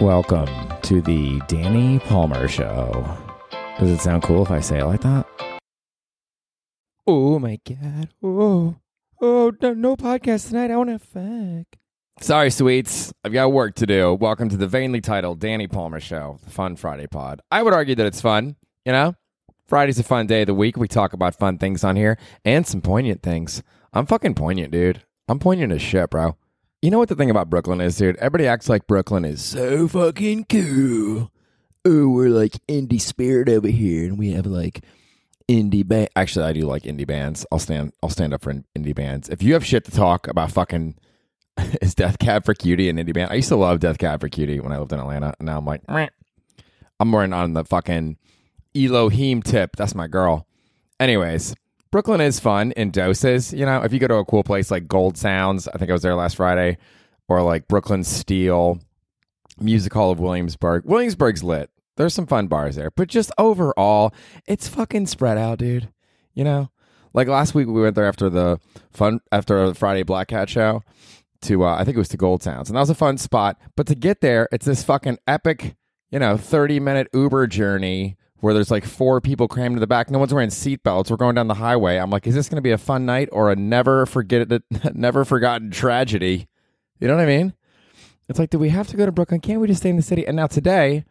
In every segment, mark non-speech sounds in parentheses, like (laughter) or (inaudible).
Welcome to the Danny Palmer Show. Does it sound cool if I say it like that? Oh my god. Oh, oh, no, no podcast tonight. I want to fuck. Sorry, sweets. I've got work to do. Welcome to the vainly titled Danny Palmer Show, the Fun Friday pod. I would argue that it's fun, you know? Friday's a fun day of the week. We talk about fun things on here and some poignant things. I'm fucking poignant, dude. I'm poignant as shit, bro. You know what the thing about Brooklyn is, dude? Everybody acts like Brooklyn is so fucking cool. Oh, we're like indie spirit over here, and we have like indie band. Actually, I do like indie bands. I'll stand. I'll stand up for indie bands. If you have shit to talk about, fucking (laughs) is Death Cab for Cutie an indie band? I used to love Death Cab for Cutie when I lived in Atlanta, and now I'm like, Meh. I'm more on the fucking Elohim tip. That's my girl. Anyways, Brooklyn is fun in doses. You know, if you go to a cool place like Gold Sounds, I think I was there last Friday, or like Brooklyn Steel, Music Hall of Williamsburg. Williamsburg's lit. There's some fun bars there, but just overall, it's fucking spread out, dude. You know, like last week we went there after the fun after the Friday Black Cat show to uh, I think it was to Gold Sounds, and that was a fun spot. But to get there, it's this fucking epic, you know, 30 minute Uber journey where there's like four people crammed to the back. No one's wearing seatbelts. We're going down the highway. I'm like, is this going to be a fun night or a never forget it, (laughs) never forgotten tragedy? You know what I mean? It's like, do we have to go to Brooklyn? Can't we just stay in the city? And now today,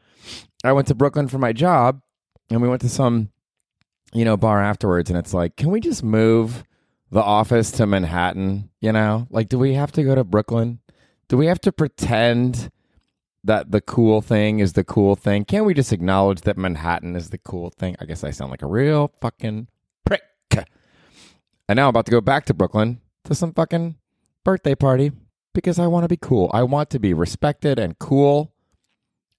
I went to Brooklyn for my job, and we went to some, you know, bar afterwards, and it's like, can we just move the office to Manhattan? You know, like, do we have to go to Brooklyn? Do we have to pretend? That the cool thing is the cool thing. Can't we just acknowledge that Manhattan is the cool thing? I guess I sound like a real fucking prick. And now I'm about to go back to Brooklyn to some fucking birthday party because I want to be cool. I want to be respected and cool.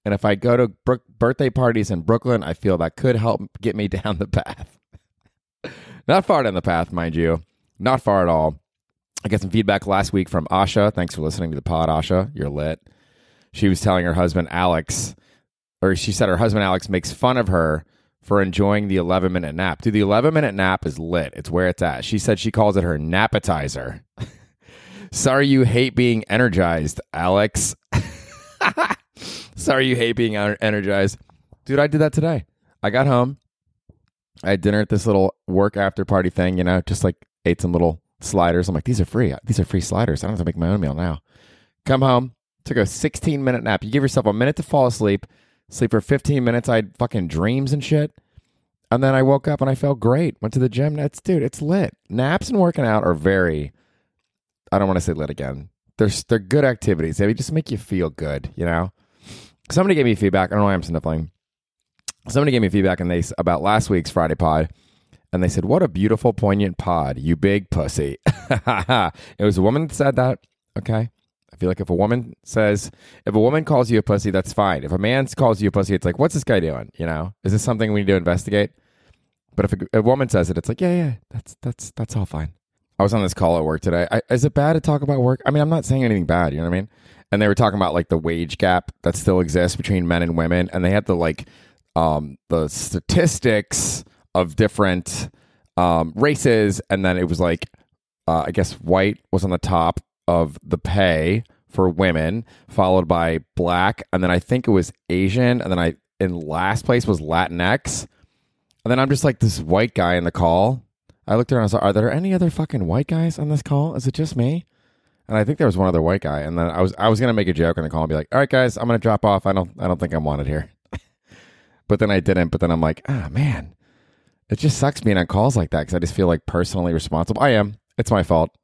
And if I go to birthday parties in Brooklyn, I feel that could help get me (laughs) down the path. Not far down the path, mind you. Not far at all. I got some feedback last week from Asha. Thanks for listening to the pod, Asha. You're lit she was telling her husband Alex, or she said her husband Alex makes fun of her for enjoying the 11 minute nap. Dude, the 11 minute nap is lit. It's where it's at. She said she calls it her napetizer. (laughs) Sorry you hate being energized, Alex. (laughs) Sorry you hate being energized. Dude, I did that today. I got home. I had dinner at this little work after party thing, you know, just like ate some little sliders. I'm like, these are free. These are free sliders. I don't have to make my own meal now. Come home, Took a 16 minute nap. You give yourself a minute to fall asleep, sleep for 15 minutes. I had fucking dreams and shit. And then I woke up and I felt great. Went to the gym. That's dude, it's lit. Naps and working out are very I don't want to say lit again. They're they're good activities. They just make you feel good, you know? Somebody gave me feedback. I don't know why I'm sniffling. Somebody gave me feedback and they about last week's Friday pod and they said, "What a beautiful, poignant pod, you big pussy." (laughs) it was a woman that said that. Okay, I feel like if a woman says, if a woman calls you a pussy, that's fine. If a man calls you a pussy, it's like, what's this guy doing? You know, is this something we need to investigate? But if a, a woman says it, it's like, yeah, yeah, that's that's that's all fine. I was on this call at work today. I, is it bad to talk about work? I mean, I'm not saying anything bad. You know what I mean? And they were talking about like the wage gap that still exists between men and women, and they had the like um, the statistics of different um, races, and then it was like uh, I guess white was on the top, of the pay for women, followed by black, and then I think it was Asian, and then I in last place was Latinx. And then I'm just like this white guy in the call. I looked around and I was like, are there any other fucking white guys on this call? Is it just me? And I think there was one other white guy. And then I was I was gonna make a joke in the call and be like, all right guys, I'm gonna drop off. I don't I don't think I'm wanted here. (laughs) but then I didn't. But then I'm like, ah oh, man. It just sucks being on calls like that because I just feel like personally responsible. I am. It's my fault.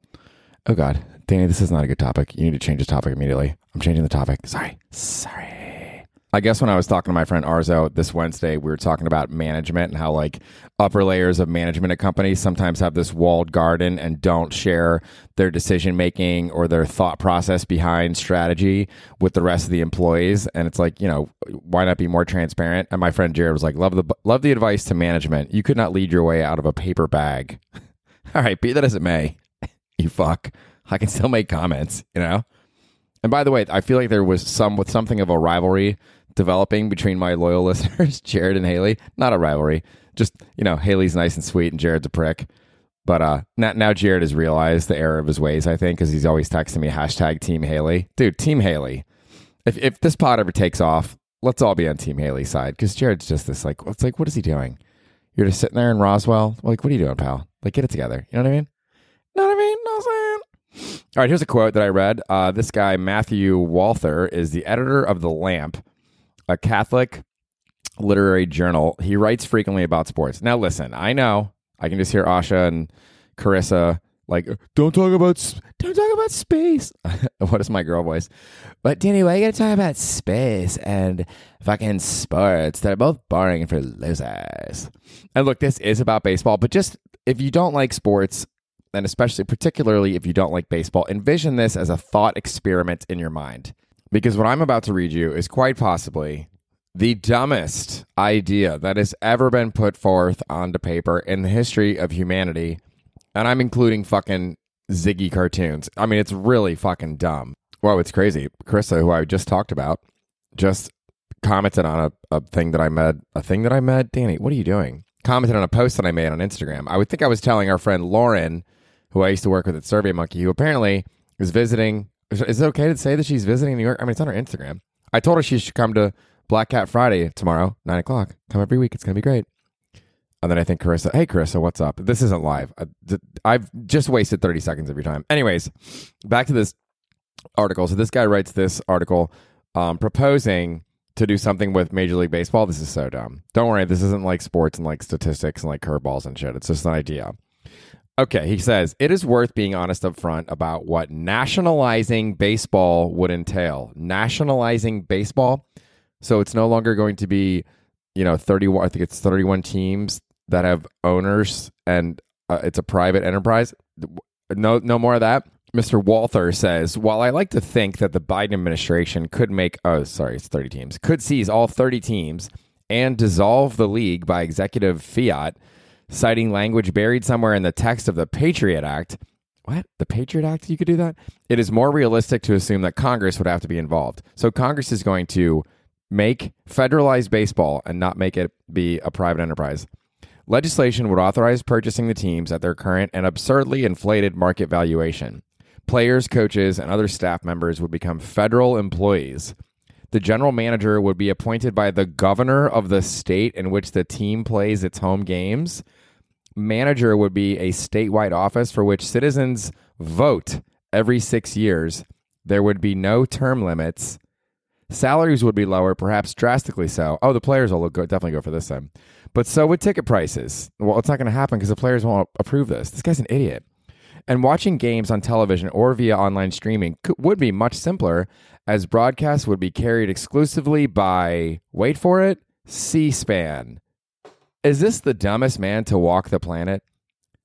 Oh God. Danny, this is not a good topic. You need to change the topic immediately. I'm changing the topic. Sorry. Sorry. I guess when I was talking to my friend Arzo this Wednesday, we were talking about management and how like upper layers of management at companies sometimes have this walled garden and don't share their decision making or their thought process behind strategy with the rest of the employees. And it's like, you know, why not be more transparent? And my friend Jared was like, love the love the advice to management. You could not lead your way out of a paper bag. (laughs) All right, be that as it may, (laughs) you fuck. I can (laughs) still make comments, you know? And by the way, I feel like there was some with something of a rivalry developing between my loyal (laughs) listeners, Jared and Haley. Not a rivalry, just you know, Haley's nice and sweet, and Jared's a prick. But uh, now, now Jared has realized the error of his ways. I think because he's always texting me hashtag Team Haley, dude. Team Haley. If if this pod ever takes off, let's all be on Team Haley's side because Jared's just this like, it's like, what is he doing? You're just sitting there in Roswell. Like, what are you doing, pal? Like, get it together. You know what I mean? Know what I mean? Know what I'm saying? All right, here's a quote that I read. Uh, this guy, Matthew Walther, is the editor of The Lamp, a Catholic literary journal. He writes frequently about sports. Now, listen, I know I can just hear Asha and Carissa like, don't talk about don't talk about space. (laughs) what is my girl voice? But Danny, why you gotta talk about space and fucking sports? They're both boring for losers. And look, this is about baseball, but just if you don't like sports, and especially particularly if you don't like baseball, envision this as a thought experiment in your mind. Because what I'm about to read you is quite possibly the dumbest idea that has ever been put forth onto paper in the history of humanity and I'm including fucking Ziggy cartoons. I mean, it's really fucking dumb. Whoa, it's crazy. Carissa, who I just talked about, just commented on a, a thing that I made. A thing that I made. Danny, what are you doing? Commented on a post that I made on Instagram. I would think I was telling our friend Lauren, who I used to work with at Survey Monkey, who apparently is visiting. Is it okay to say that she's visiting New York? I mean, it's on her Instagram. I told her she should come to Black Cat Friday tomorrow, nine o'clock. Come every week. It's gonna be great. And then I think Carissa, hey, Carissa, what's up? This isn't live. I've just wasted 30 seconds of your time. Anyways, back to this article. So this guy writes this article um, proposing to do something with Major League Baseball. This is so dumb. Don't worry. This isn't like sports and like statistics and like curveballs and shit. It's just an idea. Okay, he says it is worth being honest up front about what nationalizing baseball would entail. Nationalizing baseball. So it's no longer going to be, you know, 31, I think it's 31 teams that have owners and uh, it's a private enterprise. No, no more of that. Mr. Walther says, while I like to think that the Biden administration could make, oh, sorry, it's 30 teams, could seize all 30 teams and dissolve the league by executive fiat, citing language buried somewhere in the text of the Patriot Act. What? The Patriot Act? You could do that? It is more realistic to assume that Congress would have to be involved. So Congress is going to make federalized baseball and not make it be a private enterprise. Legislation would authorize purchasing the teams at their current and absurdly inflated market valuation. Players, coaches, and other staff members would become federal employees. The general manager would be appointed by the governor of the state in which the team plays its home games. Manager would be a statewide office for which citizens vote every six years. There would be no term limits. Salaries would be lower, perhaps drastically so. Oh, the players will definitely go for this time. But so would ticket prices. Well, it's not going to happen because the players won't approve this. This guy's an idiot. And watching games on television or via online streaming could, would be much simpler, as broadcasts would be carried exclusively by, wait for it, C SPAN. Is this the dumbest man to walk the planet?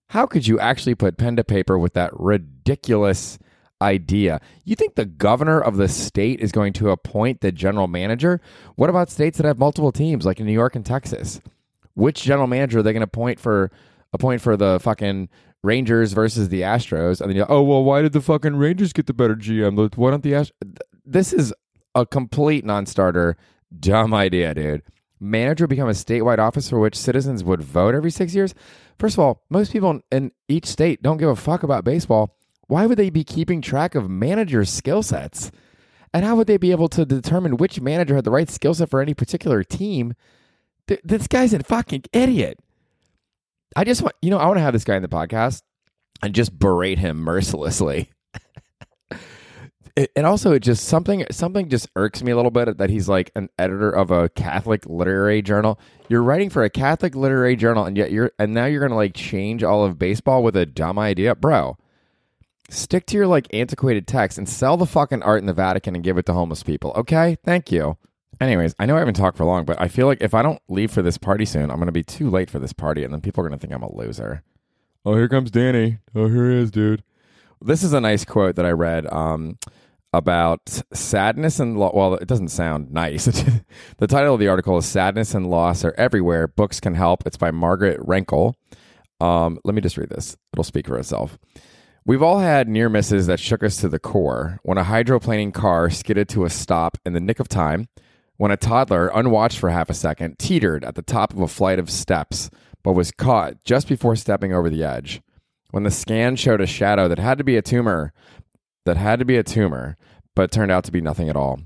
How could you actually put pen to paper with that ridiculous idea? You think the governor of the state is going to appoint the general manager? What about states that have multiple teams, like in New York and Texas? which general manager are they going to appoint for appoint for the fucking Rangers versus the Astros? And then you're like, oh well, why did the fucking Rangers get the better GM? Why don't the Astros? This is a complete non-starter, dumb idea, dude. Manager become a statewide office for which citizens would vote every six years. First of all, most people in each state don't give a fuck about baseball. Why would they be keeping track of managers' skill sets? And how would they be able to determine which manager had the right skill set for any particular team? Th- this guy's a fucking idiot. I just want, you know, I want to have this guy in the podcast and just berate him mercilessly. and also, it just something something just irks me a little bit that he's like an editor of a Catholic literary journal. You're writing for a Catholic literary journal, and yet you're and now you're gonna like change all of baseball with a dumb idea, bro. Stick to your like antiquated text and sell the fucking art in the Vatican and give it to homeless people. Okay, thank you. Anyways, I know I haven't talked for long, but I feel like if I don't leave for this party soon, I'm going to be too late for this party, and then people are going to think I'm a loser. Oh, here comes Danny. Oh, here he is, dude. This is a nice quote that I read um, about sadness and lo- well, it doesn't sound nice. (laughs) the title of the article is "Sadness and Loss Are Everywhere. Books Can Help." It's by Margaret Renkl. Um, let me just read this; it'll speak for itself. We've all had near misses that shook us to the core. When a hydroplaning car skidded to a stop in the nick of time when a toddler, unwatched for half a second, teetered at the top of a flight of steps, but was caught just before stepping over the edge. When the scan showed a shadow that had to be a tumor, that had to be a tumor, but turned out to be nothing at all.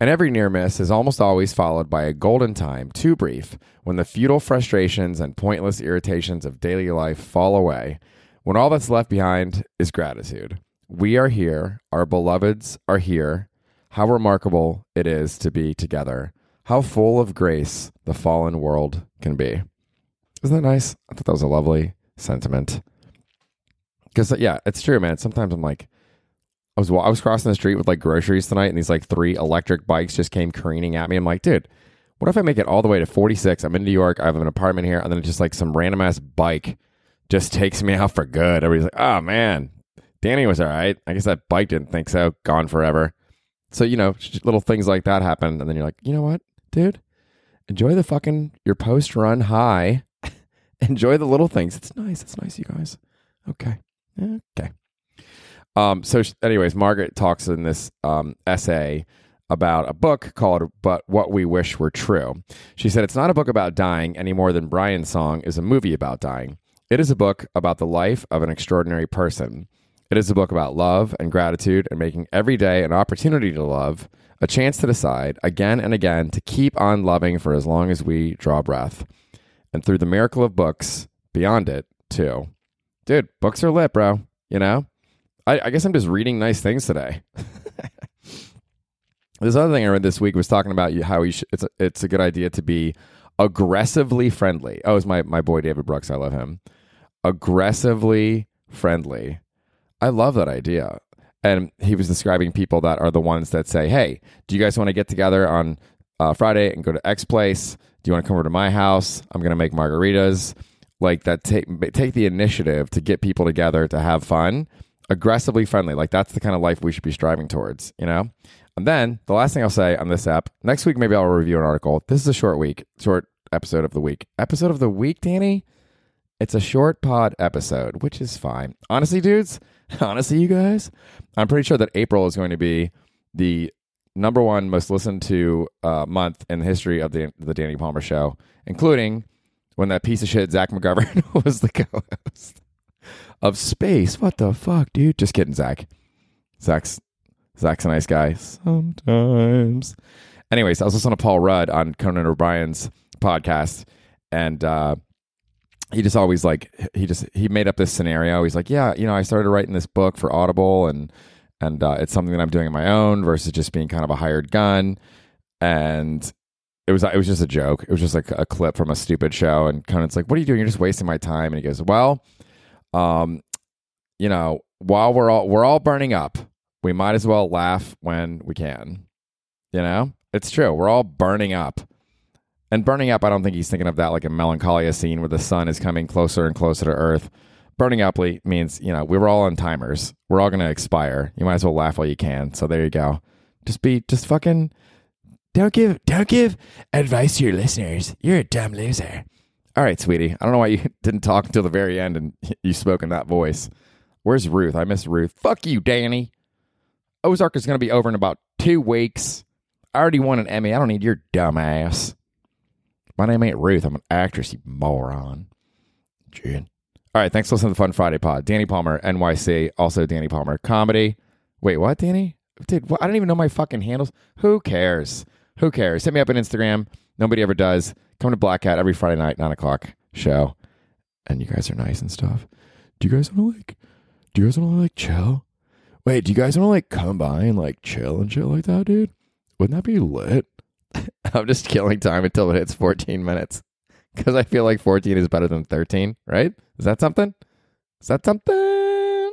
And every near miss is almost always followed by a golden time, too brief, when the futile frustrations and pointless irritations of daily life fall away, when all that's left behind is gratitude. We are here, our beloveds are here. How remarkable it is to be together. How full of grace the fallen world can be. Isn't that nice? I thought that was a lovely sentiment. Because, yeah, it's true, man. Sometimes I'm like, I was I was crossing the street with like groceries tonight, and these like three electric bikes just came careening at me. I'm like, dude, what if I make it all the way to 46? I'm in New York. I have an apartment here, and then just like some random ass bike just takes me (laughs) out for good. Everybody's like, oh man, Danny was all right. I guess that bike didn't think so. Gone forever. So you know, little things like that happen, and then you're like, you know what, dude, enjoy the fucking your post run high. (laughs) enjoy the little things. It's nice. It's nice, you guys. Okay. Okay. Um, so, anyways, Margaret talks in this um, essay about a book called But What We Wish Were True. She said, It's not a book about dying any more than Brian's song is a movie about dying. It is a book about the life of an extraordinary person. It is a book about love and gratitude and making every day an opportunity to love, a chance to decide again and again to keep on loving for as long as we draw breath. And through the miracle of books, beyond it, too. Dude, books are lit, bro. You know? I, I guess I'm just reading nice things today. (laughs) this other thing I read this week was talking about how sh- it's a, it's a good idea to be aggressively friendly. Oh, it's my my boy David Brooks. I love him. Aggressively friendly. I love that idea. And he was describing people that are the ones that say, "Hey, do you guys want to get together on uh, Friday and go to X place? Do you want to come over to my house? I'm going to make margaritas." Like that. Take take the initiative to get people together to have fun aggressively friendly. Like that's the kind of life we should be striving towards, you know? And then the last thing I'll say on this app, next week maybe I'll review an article. This is a short week, short episode of the week. Episode of the week, Danny? It's a short pod episode, which is fine. Honestly, dudes, (laughs) honestly, you guys, I'm pretty sure that April is going to be the number one most listened to uh, month in the history of the the Danny Palmer show, including when that piece of shit Zach McGovern (laughs) was the co-host of space. What the fuck, dude? Just kidding, Zach. Zach's Zach's a nice guy sometimes. Anyways, I was listening to Paul Rudd on Conan O'Brien's podcast, and uh, he just always like he just he made up this scenario. He's like, yeah, you know, I started writing this book for Audible, and and uh, it's something that I'm doing on my own versus just being kind of a hired gun. And it was it was just a joke. It was just like a clip from a stupid show. And Conan's like, "What are you doing? You're just wasting my time." And he goes, "Well." um, you know, while we're all we're all burning up, we might as well laugh when we can. You know, it's true. We're all burning up. And burning up, I don't think he's thinking of that like a melancholia scene where the sun is coming closer and closer to Earth. Burning up means, you know, we were all on timers. We're all going to expire. You might as well laugh while you can. So there you go. Just be, just fucking, don't give, don't give advice to your listeners. You're a dumb loser. All right, sweetie. I don't know why you (laughs) didn't talk until the very end and (laughs) you spoke in that voice. Where's Ruth? I miss Ruth. Fuck you, Danny. Ozark is going to be over in about two weeks. I already won an Emmy. I don't need your dumb ass. My name ain't Ruth. I'm an actress, you moron. June. All right, thanks for listening to the Fun Friday pod. Danny Palmer, NYC. Also, Danny Palmer Comedy. Wait, what, Danny? Dude, what? I don't even know my fucking handles. Who cares? Who cares? Hit me up on Instagram. Nobody ever does. Come to Black Cat every Friday night, nine o'clock show. And you guys are nice and stuff. Do you guys want to like? Do you guys want to like chill? Wait, do you guys want to like come by and like chill and shit like that, dude? Wouldn't that be lit? (laughs) I'm just killing time until it hits 14 minutes because I feel like 14 is better than 13, right? Is that something? Is that something?